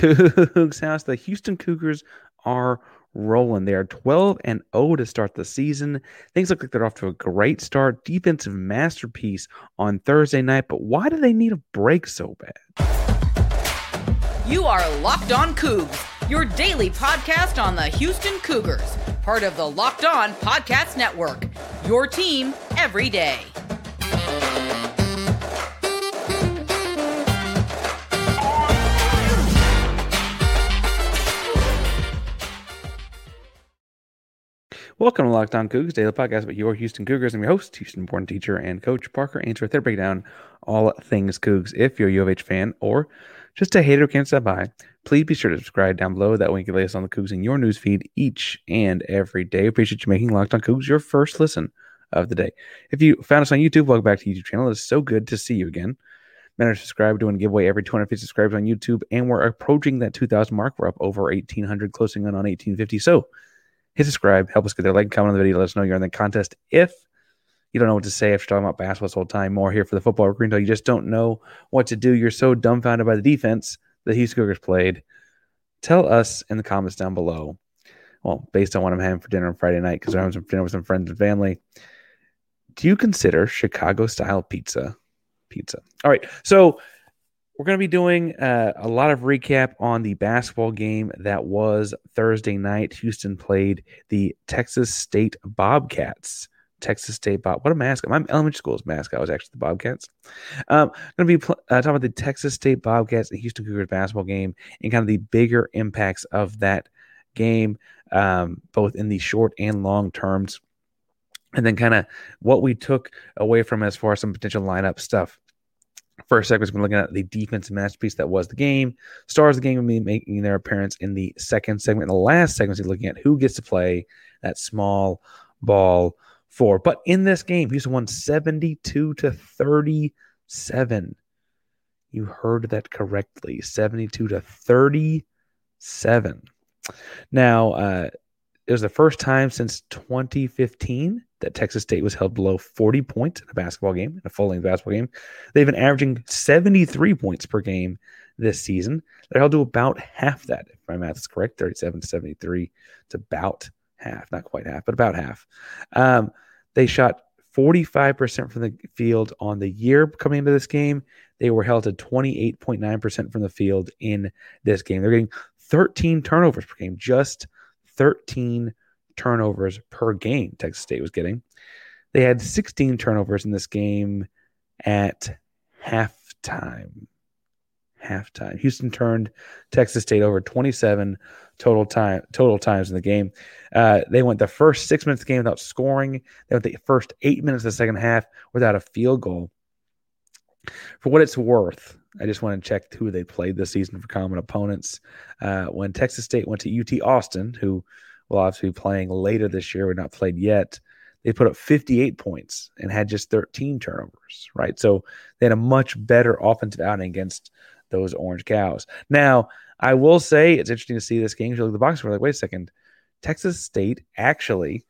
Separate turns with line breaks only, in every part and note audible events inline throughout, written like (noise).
Coogs house. The Houston Cougars are rolling. They are 12 and 0 to start the season. Things look like they're off to a great start. Defensive masterpiece on Thursday night, but why do they need a break so bad?
You are Locked On Coogs, your daily podcast on the Houston Cougars, part of the Locked On Podcast Network. Your team every day.
Welcome to Locked On Coogs, daily podcast about your Houston Cougars. I'm your host, Houston-born teacher and coach Parker Ainsworth. There break down all things Coogs. If you're a U of H fan or just a hater who can't stop by, please be sure to subscribe down below. That way you can lay us on the Coogs in your newsfeed each and every day. Appreciate you making Locked On Coogs your first listen of the day. If you found us on YouTube, welcome back to YouTube channel. It's so good to see you again. Remember to subscribe, doing a giveaway every 250 subscribers on YouTube, and we're approaching that 2,000 mark. We're up over 1,800, closing in on 1,850. So hit subscribe, help us get there, like, comment on the video, let us know you're in the contest. If you don't know what to say after talking about basketball this whole time, more here for the football recruiting talk. You just don't know what to do. You're so dumbfounded by the defense that Houston Cougars played. Tell us in the comments down below. Well, based on what I'm having for dinner on Friday night, because I'm having some dinner with some friends and family. Do you consider Chicago style pizza pizza? All right. So we're going to be doing uh, a lot of recap on the basketball game that was Thursday night. Houston played the Texas State Bobcats. Texas State Bob. What a mascot! My elementary school's mascot was actually the Bobcats. Um, I'm going to be pl- uh, talking about the Texas State Bobcats and Houston Cougars basketball game and kind of the bigger impacts of that game, um, both in the short and long terms, and then kind of what we took away from as far as some potential lineup stuff. First segment's been looking at the defensive masterpiece that was the game. Stars of the game will be making their appearance in the second segment. And the last segment is looking at who gets to play that small ball four. But in this game, Houston won 72 to 37. You heard that correctly 72 to 37. Now, uh, it was the first time since 2015 that Texas State was held below 40 points in a basketball game, in a full length basketball game. They've been averaging 73 points per game this season. They're held to about half that, if my math is correct 37 to 73. It's about half, not quite half, but about half. Um, they shot 45% from the field on the year coming into this game. They were held to 28.9% from the field in this game. They're getting 13 turnovers per game, just 13 turnovers per game Texas State was getting. They had 16 turnovers in this game at halftime. Halftime. Houston turned Texas State over 27 total time total times in the game. Uh, they went the first six minutes of the game without scoring. They went the first eight minutes of the second half without a field goal. For what it's worth, I just want to check who they played this season for common opponents. Uh, when Texas State went to UT Austin, who will obviously be playing later this year, but not played yet, they put up 58 points and had just 13 turnovers, right? So they had a much better offensive outing against those Orange Cows. Now, I will say it's interesting to see this game. You look at the box, we're like, wait a second. Texas State actually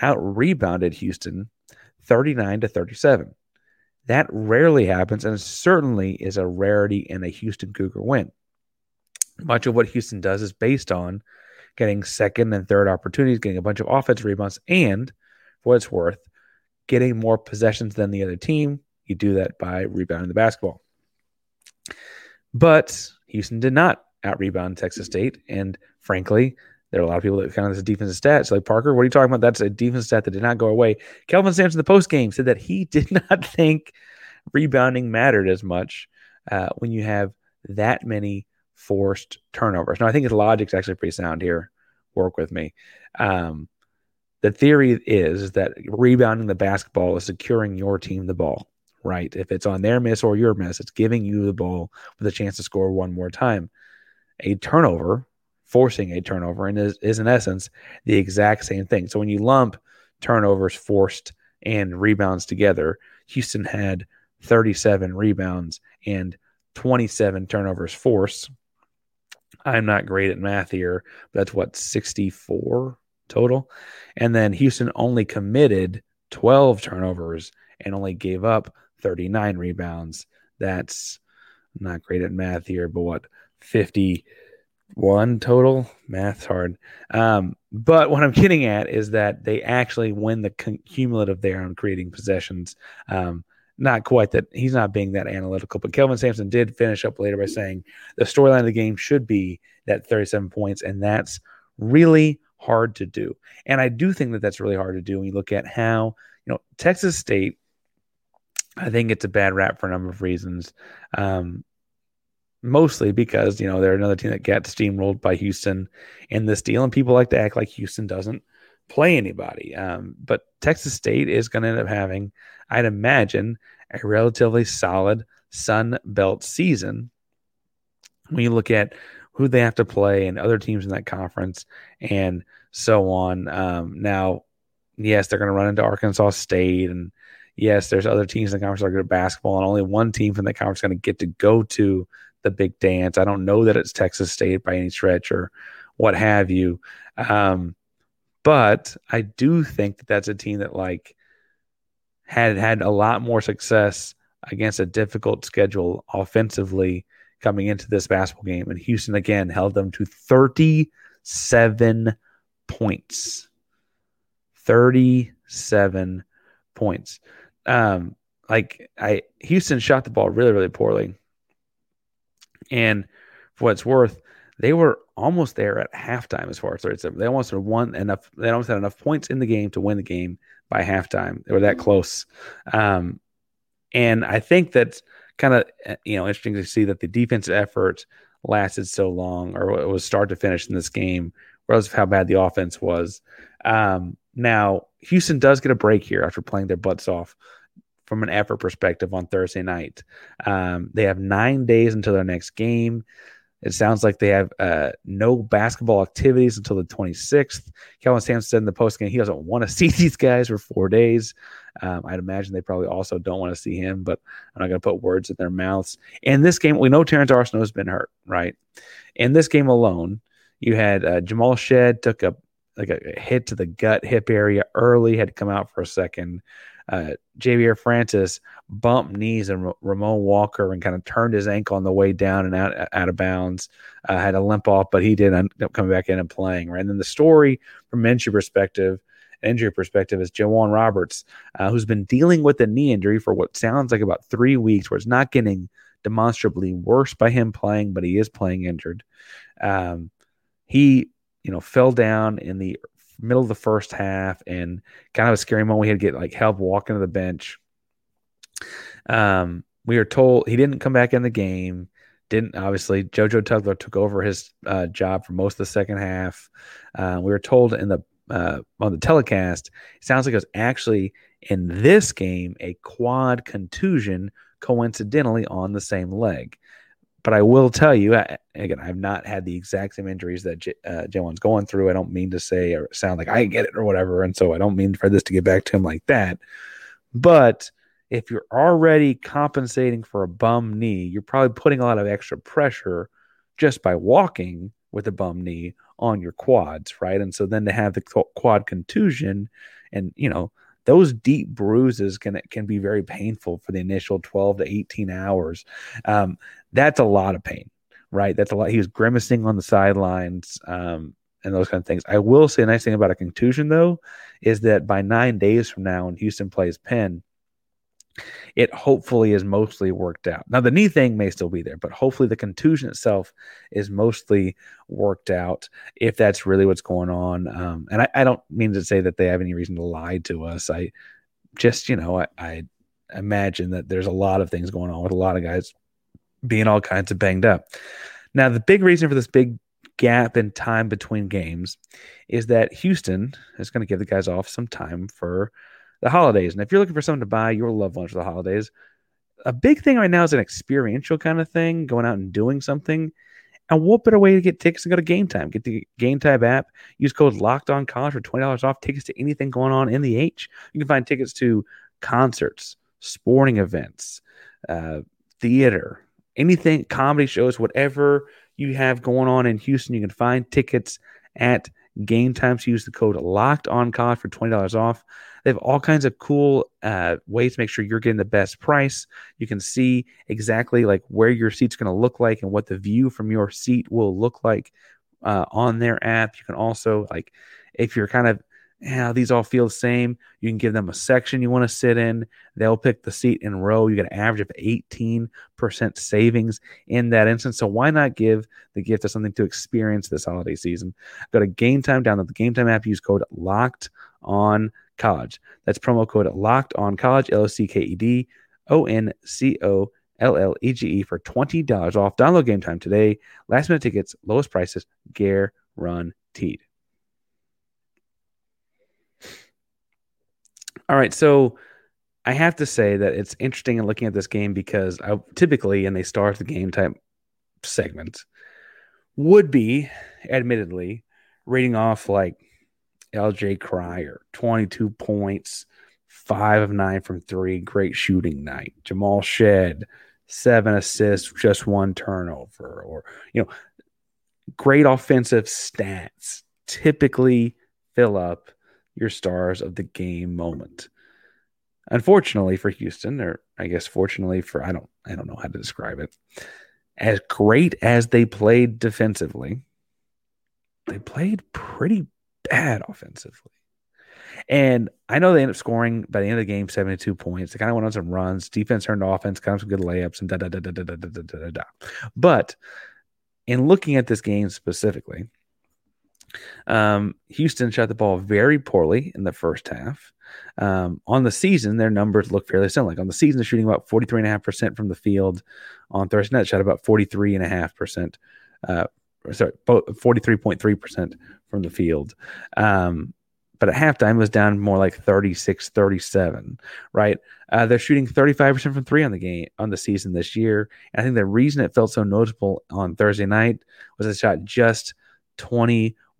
out rebounded Houston 39 to 37. That rarely happens, and certainly is a rarity in a Houston Cougar win. Much of what Houston does is based on getting second and third opportunities, getting a bunch of offensive rebounds, and for what it's worth, getting more possessions than the other team. You do that by rebounding the basketball. But Houston did not out rebound Texas State. And frankly, there are a lot of people that count as a defensive stat. So, like Parker, what are you talking about? That's a defensive stat that did not go away. Kelvin Sampson, the post game, said that he (laughs) did not think rebounding mattered as much uh, when you have that many forced turnovers. Now, I think his logic is actually pretty sound here. Work with me. Um, the theory is that rebounding the basketball is securing your team the ball, right? If it's on their miss or your miss, it's giving you the ball with a chance to score one more time. A turnover, forcing a turnover, and is, is in essence the exact same thing. So when you lump turnovers forced and rebounds together, Houston had 37 rebounds and 27 turnovers forced. I'm not great at math here, but that's what 64 total. And then Houston only committed 12 turnovers and only gave up 39 rebounds. That's not great at math here, but what 50 one total. Math's hard. Um, but what I'm getting at is that they actually win the cumulative there on creating possessions. Um, not quite that he's not being that analytical, but Kelvin Sampson did finish up later by saying the storyline of the game should be that 37 points, and that's really hard to do. And I do think that that's really hard to do when you look at how, you know, Texas State, I think it's a bad rap for a number of reasons. Um, mostly because, you know, they're another team that got steamrolled by Houston in this deal, and people like to act like Houston doesn't play anybody. Um, but Texas State is going to end up having, I'd imagine, a relatively solid Sun Belt season. When you look at who they have to play and other teams in that conference and so on. Um, now, yes, they're going to run into Arkansas State, and yes, there's other teams in the conference that are good at basketball, and only one team from the conference is going to get to go to the big dance. I don't know that it's Texas State by any stretch or what have you. Um, but I do think that that's a team that like had had a lot more success against a difficult schedule offensively coming into this basketball game. And Houston again held them to 37 points. 37 points. Um, like I Houston shot the ball really, really poorly. And for what it's worth, they were almost there at halftime as far as 37. They almost had won enough, they almost had enough points in the game to win the game by halftime. They were that close. Um, and I think that's kind of eh, you know interesting to see that the defensive effort lasted so long or it was start to finish in this game, regardless of how bad the offense was. Um, now Houston does get a break here after playing their butts off from an effort perspective on Thursday night. Um, they have nine days until their next game. It sounds like they have uh, no basketball activities until the 26th. Kelvin Sampson said in the post game he doesn't want to (laughs) see these guys for four days. Um, I'd imagine they probably also don't want to see him, but I'm not going to put words in their mouths. In this game, we know Terrence Arceneaux has been hurt, right? In this game alone, you had uh, Jamal Shead took a like a hit to the gut hip area early, had to come out for a second uh, Ja'Vier Francis bumped knees and Ramon Walker and kind of turned his ankle on the way down and out out of bounds. Uh, had a limp off, but he did end up coming back in and playing. Right, and then the story from injury perspective, injury perspective, is J'Wan Roberts, uh, who's been dealing with a knee injury for what sounds like about three weeks, where it's not getting demonstrably worse by him playing, but he is playing injured. Um, he, you know, fell down in the middle of the first half and kind of a scary moment. We had to get like help walking to the bench. Um, we were told he didn't come back in the game. Didn't obviously JoJo Tugler took over his uh, job for most of the second half. Uh, we were told in the uh, on the telecast, it sounds like it was actually in this game a quad contusion, coincidentally on the same leg. But I will tell you, I, again, I've not had the exact same injuries that J, uh, J'Wan's going through. I don't mean to say or sound like I get it or whatever. And so I don't mean for this to get back to him like that. But if you're already compensating for a bum knee, you're probably putting a lot of extra pressure just by walking with a bum knee on your quads, right? And so then to have the quad contusion and, you know, those deep bruises can can be very painful for the initial 12 to 18 hours. Um, that's a lot of pain, right? That's a lot. He was grimacing on the sidelines um, and those kind of things. I will say a nice thing about a contusion, though, is that by nine days from now, when Houston plays Penn, it hopefully is mostly worked out. Now, the knee thing may still be there, but hopefully the contusion itself is mostly worked out if that's really what's going on. Um, and I, I, don't mean to say that they have any reason to lie to us. I just, you know, I, I imagine that there's a lot of things going on with a lot of guys being all kinds of banged up. Now, the big reason for this big gap in time between games is that Houston is going to give the guys off some time for the holidays. And if you're looking for something to buy your loved ones for the holidays, a big thing right now is an experiential kind of thing, going out and doing something. And what better way to get tickets and go to Gametime? Get the Gametime app. Use code Locked On College for twenty dollars off tickets to anything going on in the H. You can find tickets to concerts, sporting events, uh, theater, anything, comedy shows, whatever you have going on in Houston, you can find tickets at Gametime to use the code locked on college for $20 off. They have all kinds of cool uh, ways to make sure you're getting the best price. You can see exactly like where your seat's going to look like and what the view from your seat will look like uh, on their app. You can also like if you're kind of yeah, these all feel the same. You can give them a section you want to sit in. They'll pick the seat in row. You get an average of 18% savings in that instance. So why not give the gift of something to experience this holiday season? Go to Gametime, download the Gametime app, use code LOCKED on college. That's promo code locked on college, L O C K E D O N C O L L E G E for $20 off. Download Gametime today. Last minute tickets, lowest prices, guaranteed. All right, so I have to say that it's interesting in looking at this game because I typically, and they start the game type segment, would be admittedly reading off like LJ Cryer, 22 points, five of nine from three, great shooting night. Jamal Shead, seven assists, just one turnover, or, you know, great offensive stats typically fill up your stars of the game moment. Unfortunately for Houston, or I guess fortunately for I don't I don't know how to describe it. As great as they played defensively, they played pretty bad offensively. And I know they ended up scoring by the end of the game 72 points. They kind of went on some runs. Defense turned offense, kind of some good layups, and da da da da da da da da da da. But in looking at this game specifically, um, Houston shot the ball very poorly in the first half. Um, on the season, their numbers look fairly similar. Like on the season, they're shooting about 43.5% from the field. On Thursday night, shot about 43.5%. Uh, sorry, 43.3% from the field. Um, but at halftime, it was down more like 36 37, right? Uh, they're shooting 35% from three on the game on the season this year. And I think the reason it felt so noticeable on Thursday night was it shot just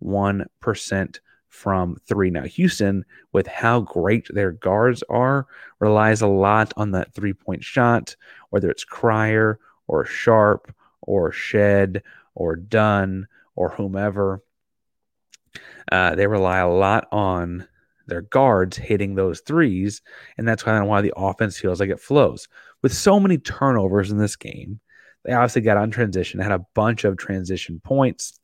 21% from three. Now, Houston, with how great their guards are, relies a lot on that three point shot, whether it's Cryer or Sharp or Shead or Dunn or whomever. Uh, they rely a lot on their guards hitting those threes, and that's kind of why the offense feels like it flows. With so many turnovers in this game, they obviously got on transition, had a bunch of transition points,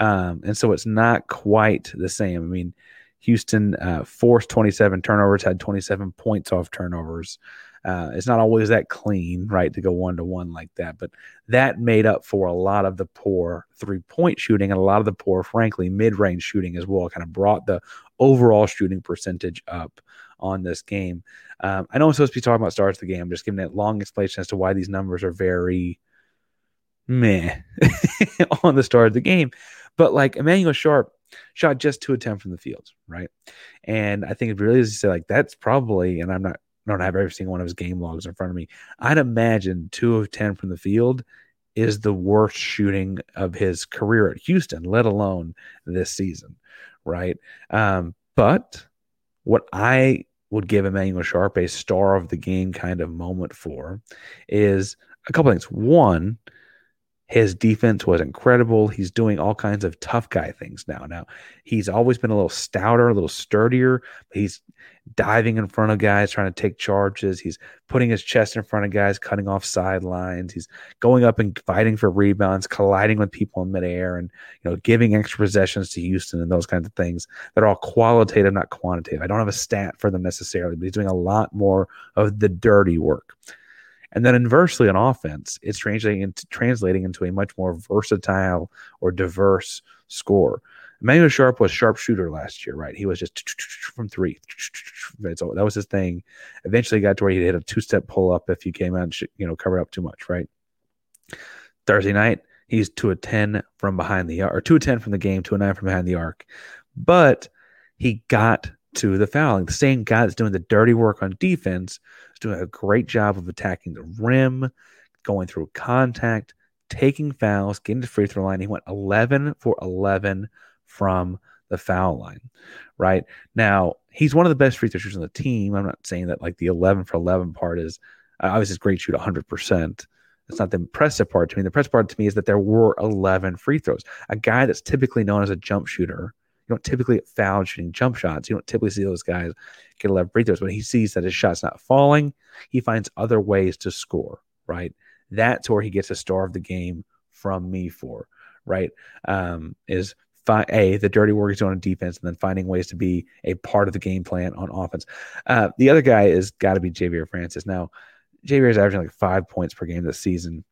um, and so it's not quite the same. I mean, Houston uh, forced 27 turnovers, had 27 points off turnovers. Uh, it's not always that clean, right, to go one to one like that. But that made up for a lot of the poor three point shooting and a lot of the poor, frankly, mid range shooting as well. Kind of brought the overall shooting percentage up on this game. Um, I know I'm supposed to be talking about stars of the game. I'm just giving a long explanation as to why these numbers are very meh (laughs) on the start of the game. But like Emmanuel Sharp shot just two 10 from the field, right? And I think it really is to say, like, that's probably, and I'm not I don't have every single one of his game logs in front of me. I'd imagine two of 10 from the field is the worst shooting of his career at Houston, let alone this season, right? Um, but what I would give Emmanuel Sharp a star of the game kind of moment for is a couple things. One, his defense was incredible. He's doing all kinds of tough guy things now. Now, he's always been a little stouter, a little sturdier. he's diving in front of guys, trying to take charges. He's putting his chest in front of guys, cutting off sidelines. He's going up and fighting for rebounds, colliding with people in midair, and you know, giving extra possessions to Houston and those kinds of things. They're all qualitative, not quantitative. I don't have a stat for them necessarily, but he's doing a lot more of the dirty work. And then inversely on offense, it's translating into, a much more versatile or diverse score. Emmanuel Sharp was sharpshooter last year, right? He was just from three. So that was his thing. Eventually got to where he'd hit a two step pull up if you came out and, you know, covered up too much, right? Thursday night, he's two of 10 from behind the arc, or two of 10 from the game, two of nine from behind the arc. But he got to the fouling. The same guy that's doing the dirty work on defense is doing a great job of attacking the rim, going through contact, taking fouls, getting to free throw line. He went 11 for 11 from the foul line, right? Now, he's one of the best free throw shooters on the team. I'm not saying that like the 11 for 11 part is uh, obviously it's great shoot 100%. It's not the impressive part to me. The impressive part to me is that there were 11 free throws. A guy that's typically known as a jump shooter You don't typically get fouled shooting jump shots. You don't typically see those guys get 11 free throws. When he sees that his shot's not falling, he finds other ways to score, right? That's where he gets a star of the game from me for, right? Um, is fi- a the dirty work he's doing on defense, and then finding ways to be a part of the game plan on offense. Uh, the other guy is got to be Ja'Vier Francis. Now, Ja'Vier is averaging like five points per game this season.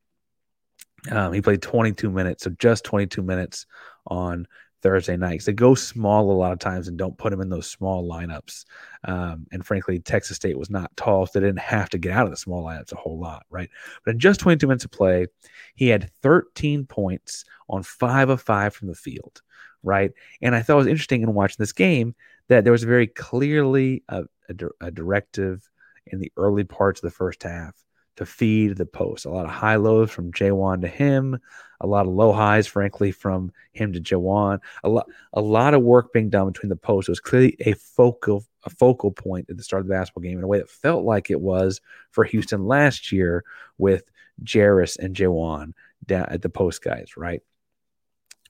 Um, he played 22 minutes, so just 22 minutes on Thursday nights. They go small a lot of times and don't put them in those small lineups. Um, and frankly, Texas State was not tall, so they didn't have to get out of the small lineups a whole lot, right? But in just 22 minutes of play, he had 13 points on five of five from the field, right? And I thought it was interesting in watching this game that there was very clearly a, a, a directive in the early parts of the first half to feed the post. A lot of high lows from J'Wan to him, a lot of low highs, frankly, from him to J'Wan. A lot, a lot of work being done between the posts. It was clearly a focal, a focal point at the start of the basketball game in a way that felt like it was for Houston last year with Jarace and J'Wan down at the post guys, right?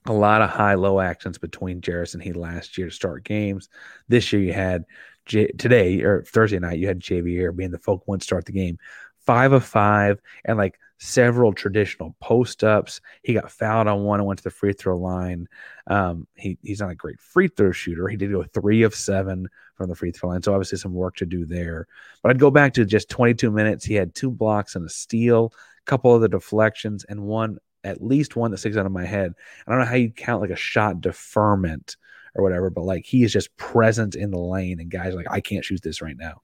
A lot of high low actions between Jarace and he last year to start games. This year you had J- today or Thursday night you had JV being the focal point to start the game five of five and like several traditional post ups. He got fouled on one and went to the free throw line. Um, he, he's not a great free throw shooter. He did go three of seven from the free throw line. So obviously some work to do there. But I'd go back to just 22 minutes. He had two blocks and a steal, a couple of the deflections, and one, at least one that sticks out of my head. I don't know how you count like a shot deferment or whatever, but like he is just present in the lane and guys like, I can't shoot this right now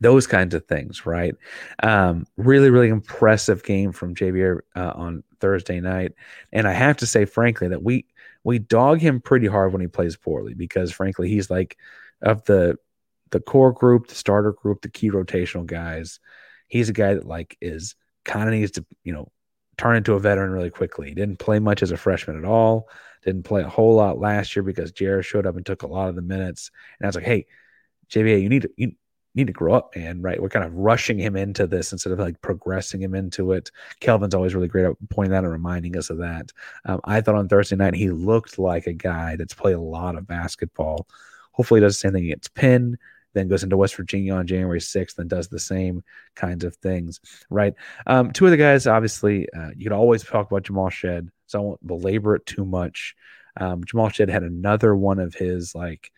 those kinds of things, right? Um, really, really impressive game from JVR uh, on Thursday night, and I have to say, frankly, that we we dog him pretty hard when he plays poorly because, frankly, he's like of the the core group, the starter group, the key rotational guys. He's a guy that like is kind of needs to you know turn into a veteran really quickly. He didn't play much as a freshman at all. Didn't play a whole lot last year because Jared showed up and took a lot of the minutes. And I was like, hey, JVA, you need to you, need to grow up, man. Right? We're kind of rushing him into this instead of like progressing him into it. Kelvin's always really great at pointing that and reminding us of that. Um, I thought on Thursday night he looked like a guy that's played a lot of basketball. Hopefully, does the same thing against Penn. Then goes into West Virginia on January 6th and does the same kinds of things, right? Um, two of the guys, obviously, uh, you could always talk about Jamal Shead, so I won't belabor it too much. Um, Jamal Shead had another one of his like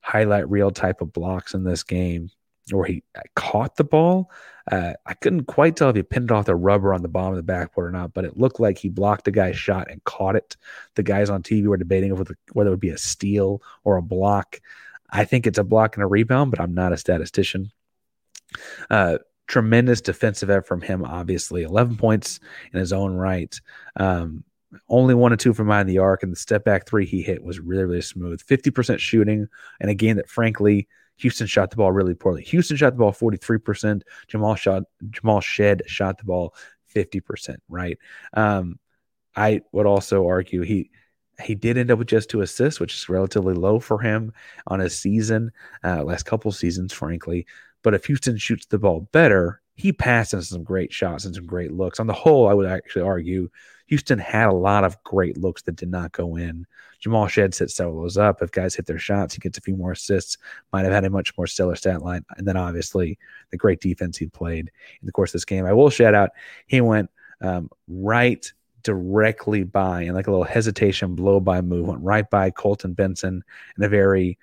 highlight reel type of blocks in this game or he caught the ball. Uh, I couldn't quite tell if he pinned off the rubber on the bottom of the backboard or not, but it looked like he blocked a guy's shot and caught it. The guys on TV were debating whether, whether it would be a steal or a block. I think it's a block and a rebound, but I'm not a statistician. Uh, tremendous defensive effort from him, obviously. 11 points in his own right. Um, only one or two from behind the arc, and the step back three he hit was really, really smooth. 50% shooting, and a game that, frankly, Houston shot the ball really poorly. Houston shot the ball 43%. Jamal shot Jamal Shead shot the ball 50%, right? Um, I would also argue he he did end up with just two assists, which is relatively low for him on his season, uh, last couple seasons, frankly. But if Houston shoots the ball better, he passed in some great shots and some great looks. On the whole, I would actually argue Houston had a lot of great looks that did not go in. Jamal Shead set several of those up. If guys hit their shots, he gets a few more assists, might have had a much more stellar stat line. And then obviously the great defense he played in the course of this game. I will shout out, he went um, right directly by and like a little hesitation blow by move, went right by Colton Benson in a very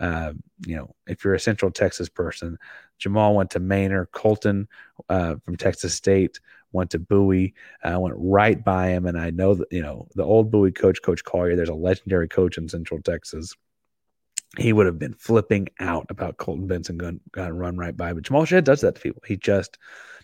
uh, you know, if you're a Central Texas person, Jamal went to Manor. Colton uh, from Texas State went to Bowie. I went right by him, and I know that you know the old Bowie coach, Coach Collier. There's a legendary coach in Central Texas. He would have been flipping out about Colton Benson going, going run right by, but Jamal Shead does that to people. He just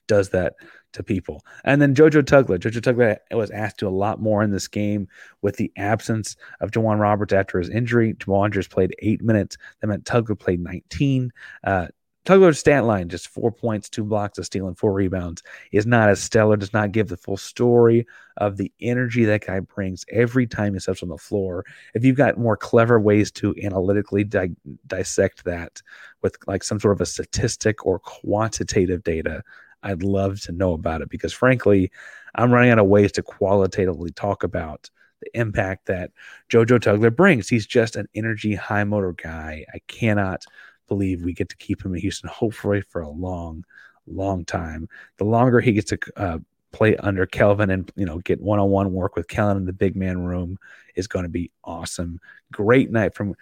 does that to people. And then Jojo Tugler. Jojo Tugler was asked to a lot more in this game with the absence of J'Wan Roberts after his injury. Jamal Andrews played eight minutes. That meant Tugler played 19. Uh, Tugler's stat line, just four points, two blocks, a steal, and four rebounds, is not as stellar, does not give the full story of the energy that guy brings every time he steps on the floor. If you've got more clever ways to analytically di- dissect that with like some sort of a statistic or quantitative data, I'd love to know about it because frankly, I'm running out of ways to qualitatively talk about the impact that JoJo Tugler brings. He's just an energy, high motor guy. I cannot believe we get to keep him in Houston, hopefully for a long, long time. The longer he gets to uh, play under Kelvin and you know get one on one work with Kellen in the big man room is going to be awesome. Great night from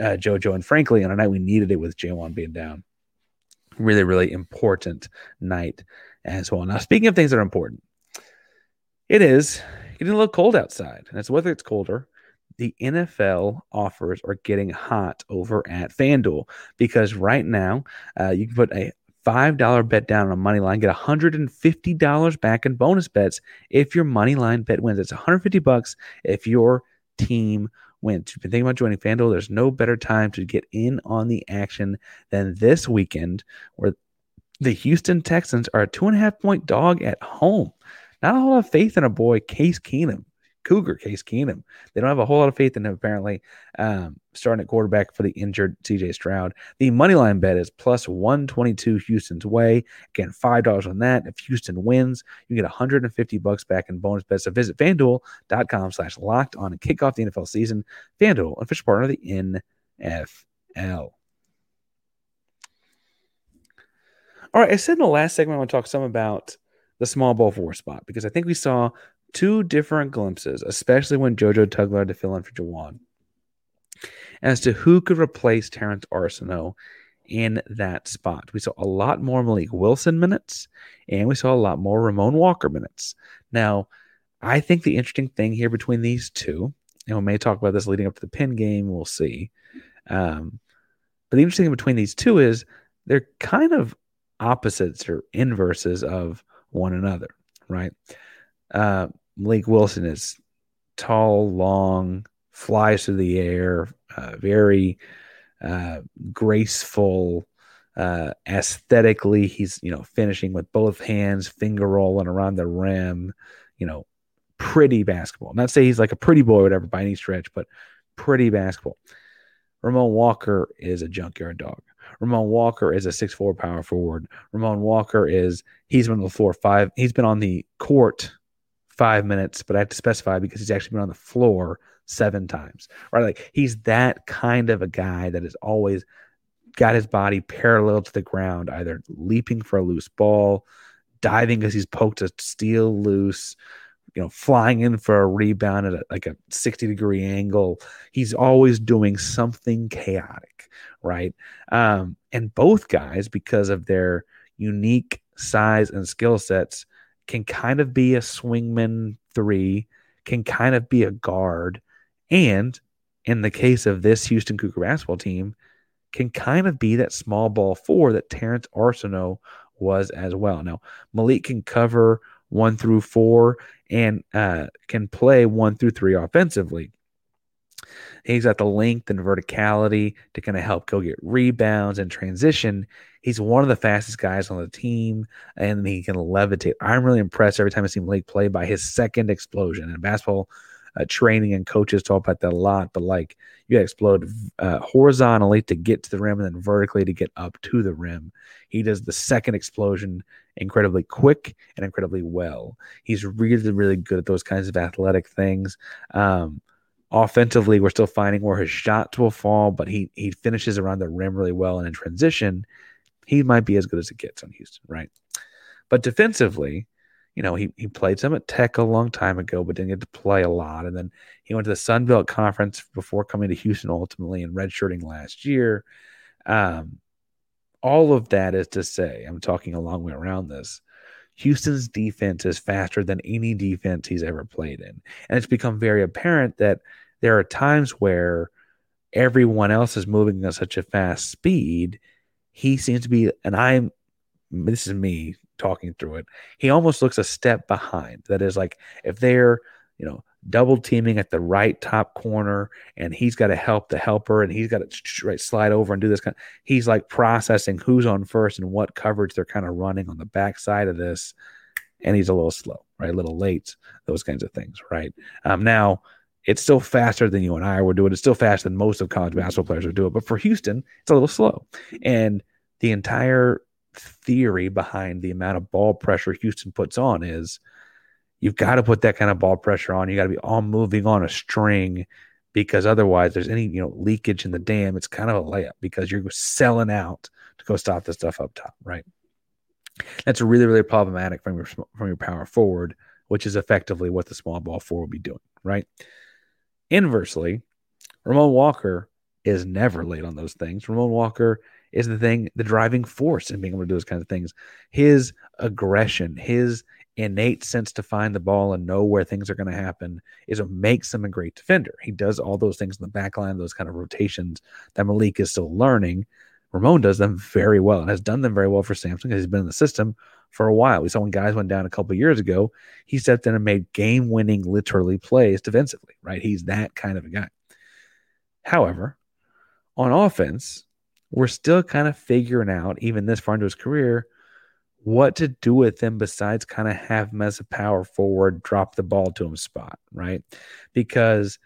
uh, JoJo, and frankly, on a night we needed it with J'Wan being down. Really, really important night as well. Now, speaking of things that are important, it is getting a little cold outside, and it's whether it's colder the NFL offers are getting hot over at FanDuel because right now uh, you can put a $5 bet down on a money line, get $150 back in bonus bets if your money line bet wins. It's 150 bucks if your team wins. You've been thinking about joining FanDuel. There's no better time to get in on the action than this weekend where the Houston Texans are a two and a half point dog at home. Not a whole lot of faith in a boy, Case Keenum. Cougar Case Keenum. They don't have a whole lot of faith in him, apparently, um, starting at quarterback for the injured CJ Stroud. The money line bet is plus 122 Houston's way. Again, $5 on that. If Houston wins, you get 150 bucks back in bonus bets. So visit fanduel.com slash locked on and kick off the NFL season. FanDuel, official partner of the NFL. All right, I said in the last segment I want to talk some about the small ball four spot because I think we saw two different glimpses, especially when JoJo Tugler had to fill in for J'Wan, as to who could replace Terrance Arceneaux in that spot. We saw a lot more Mylik Wilson minutes, and we saw a lot more Ramon Walker minutes. Now, I think the interesting thing here between these two, and we may talk about this leading up to the Penn game, we'll see. Um, but the interesting thing between these two is they're kind of opposites or inverses of one another, right? Uh, Mylik Wilson is tall, long, flies through the air, uh, very uh, graceful. Uh, aesthetically, he's you know finishing with both hands, finger rolling around the rim. You know, pretty basketball. Not say he's like a pretty boy, or whatever, by any stretch, but pretty basketball. Ramon Walker is a junkyard dog. Ramon Walker is a six four power forward. Ramon Walker is he's been on the floor five. He's been on the court five minutes, but I have to specify because he's actually been on the floor seven times. Right, like he's that kind of a guy that has always got his body parallel to the ground, either leaping for a loose ball, diving because he's poked a steal loose, you know, flying in for a rebound at a, like a 60 degree angle. He's always doing something chaotic, right? Um, and both guys, because of their unique size and skill sets, can kind of be a swingman three, can kind of be a guard, and in the case of this Houston Cougar basketball team, can kind of be that small ball four that Terrence Arceneaux was as well. Now, Mylik can cover one through four and uh, can play one through three offensively. He's got the length and verticality to kind of help go get rebounds and transition. He's one of the fastest guys on the team, and he can levitate. I'm really impressed every time I see Mylik play by his second explosion. And basketball uh, training and coaches talk about that a lot, but like you to explode uh, horizontally to get to the rim and then vertically to get up to the rim. He does the second explosion incredibly quick and incredibly well. He's really, really good at those kinds of athletic things. Um, offensively, we're still finding where his shots will fall, but he he finishes around the rim really well. And in transition, he might be as good as it gets on Houston, right? But defensively, you know, he, he played some at Tech a long time ago, but didn't get to play a lot. And then he went to the Sun Belt Conference before coming to Houston ultimately and redshirting last year. Um, all of that is to say, I'm talking a long way around this. Houston's defense is faster than any defense he's ever played in. And it's become very apparent that there are times where everyone else is moving at such a fast speed. He seems to be, and I'm, this is me talking through it. He almost looks a step behind. That is like if they're, you know, double teaming at the right top corner and he's got to help the helper and he's got to slide over and do this kind of, he's like processing who's on first and what coverage they're kind of running on the back side of this and he's a little slow right a little late those kinds of things right um, now it's still faster than you and I would do it. It's still faster than most of college basketball players would do it. But for Houston, it's a little slow. And the entire theory behind the amount of ball pressure Houston puts on is you've got to put that kind of ball pressure on. You got to be all moving on a string because otherwise there's any you know leakage in the dam. It's kind of a layup because you're selling out to go stop the stuff up top, right? That's really really problematic from your from your power forward, which is effectively what the small ball four will be doing, right? Inversely, Ramon Walker is never late on those things. Ramon Walker is the thing, the driving force in being able to do those kinds of things. His aggression, his innate sense to find the ball and know where things are going to happen is what makes him a great defender. He does all those things in the back line, those kind of rotations that Mylik is still learning. Ramon does them very well and has done them very well for Sampson because he's been in the system for a while. We saw when guys went down a couple years ago, he stepped in and made game winning, literally plays defensively, right? He's that kind of a guy. However, on offense, we're still kind of figuring out, even this far into his career, what to do with him besides kind of have him as a power forward, drop the ball to him spot, right? Because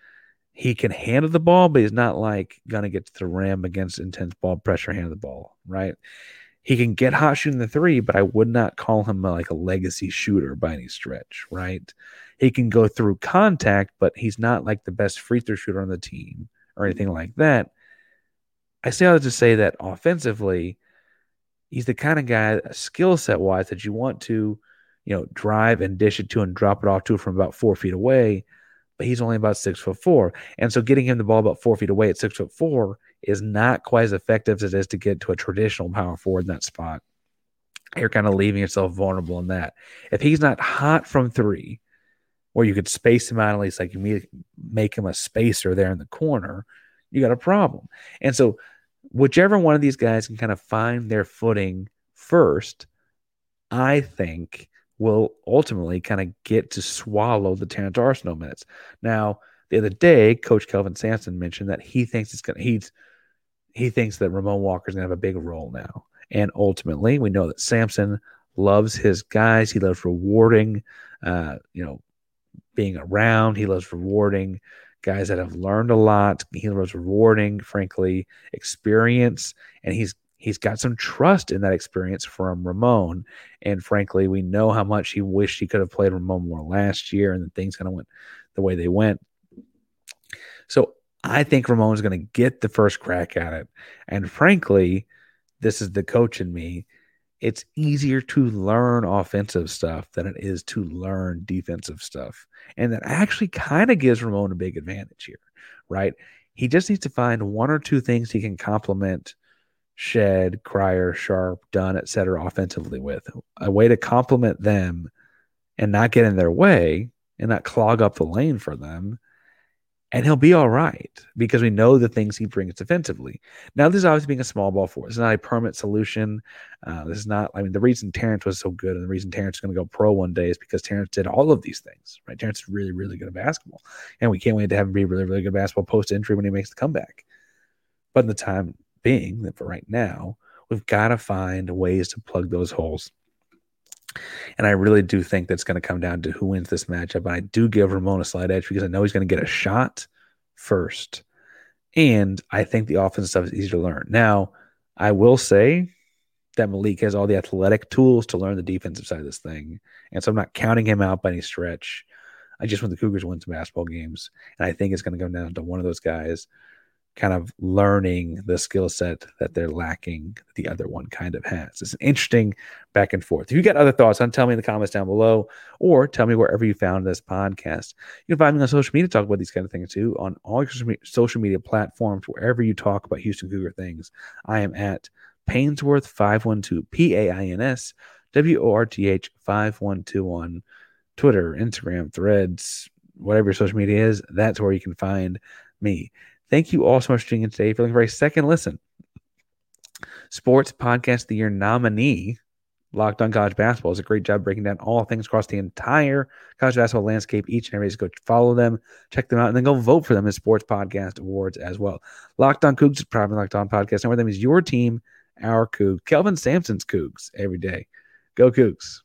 he can handle the ball, but he's not like gonna get to the rim against intense ball pressure, handle the ball, right? He can get hot shooting the three, but I would not call him a, like a legacy shooter by any stretch, right? He can go through contact, but he's not like the best free throw shooter on the team or anything like that. I say all that to say that offensively, he's the kind of guy, skill set wise, that you want to, you know, drive and dish it to and drop it off to from about four feet away. But he's only about six foot four, and so getting him the ball about four feet away at six foot four is not quite as effective as it is to get to a traditional power forward in that spot. You're kind of leaving yourself vulnerable in that. If he's not hot from three, or you could space him out at least, like you make him a spacer there in the corner, you got a problem. And so whichever one of these guys can kind of find their footing first, I think will ultimately kind of get to swallow the Terrence Arceneaux minutes. Now, the other day, Coach Kelvin Sampson mentioned that he thinks it's gonna he's he thinks that Ramon Walker's gonna have a big role now. And ultimately, we know that Sampson loves his guys. He loves rewarding, uh, you know, being around. He loves rewarding guys that have learned a lot. He was rewarding, frankly, experience, and he's he's got some trust in that experience from Ramon. And frankly, we know how much he wished he could have played Ramon more last year, and things kind of went the way they went. So I think Ramon's going to get the first crack at it. And frankly, this is the coach in me it's easier to learn offensive stuff than it is to learn defensive stuff. And that actually kind of gives Ramon a big advantage here, right? He just needs to find one or two things he can complement Shead, Cryer, Sharp, Dunn, etc. offensively with. A way to complement them and not get in their way and not clog up the lane for them and he'll be all right because we know the things he brings defensively. Now, this is obviously being a small ball for. It's not a permanent solution. Uh, this is not. I mean, the reason Terrence was so good and the reason Terrence is going to go pro one day is because Terrence did all of these things. Right? Terrence is really, really good at basketball, and we can't wait to have him be really, really good at basketball post injury when he makes the comeback. But in the time being, for right now, we've got to find ways to plug those holes. And I really do think that's going to come down to who wins this matchup. And I do give Ramon a slight edge because I know he's going to get a shot first. And I think the offensive stuff is easy to learn. Now, I will say that Mylik has all the athletic tools to learn the defensive side of this thing. And so I'm not counting him out by any stretch. I just want the Cougars to win some basketball games. And I think it's going to come down to one of those guys kind of learning the skill set that they're lacking the other one kind of has. It's an interesting back and forth. If you got other thoughts on tell me in the comments down below or tell me wherever you found this podcast. You can find me on social media to talk about these kind of things too on all your social media platforms wherever you talk about Houston Cougar things. I am at Painsworth 512 p-a-i-n-s w-o-r-t-h 5121 Twitter, Instagram, Threads, whatever your social media is, that's where you can find me. Thank you all so much for tuning in today. If you're looking for a second listen, Sports Podcast of the Year nominee, Locked on College Basketball, is a great job breaking down all things across the entire college basketball landscape each and every day. Go follow them, check them out, and then go vote for them in Sports Podcast Awards as well. Locked on Coogs is probably Locked on Podcast. And with them is your team, our Coogs, Kelvin Sampson's Coogs every day. Go Coogs.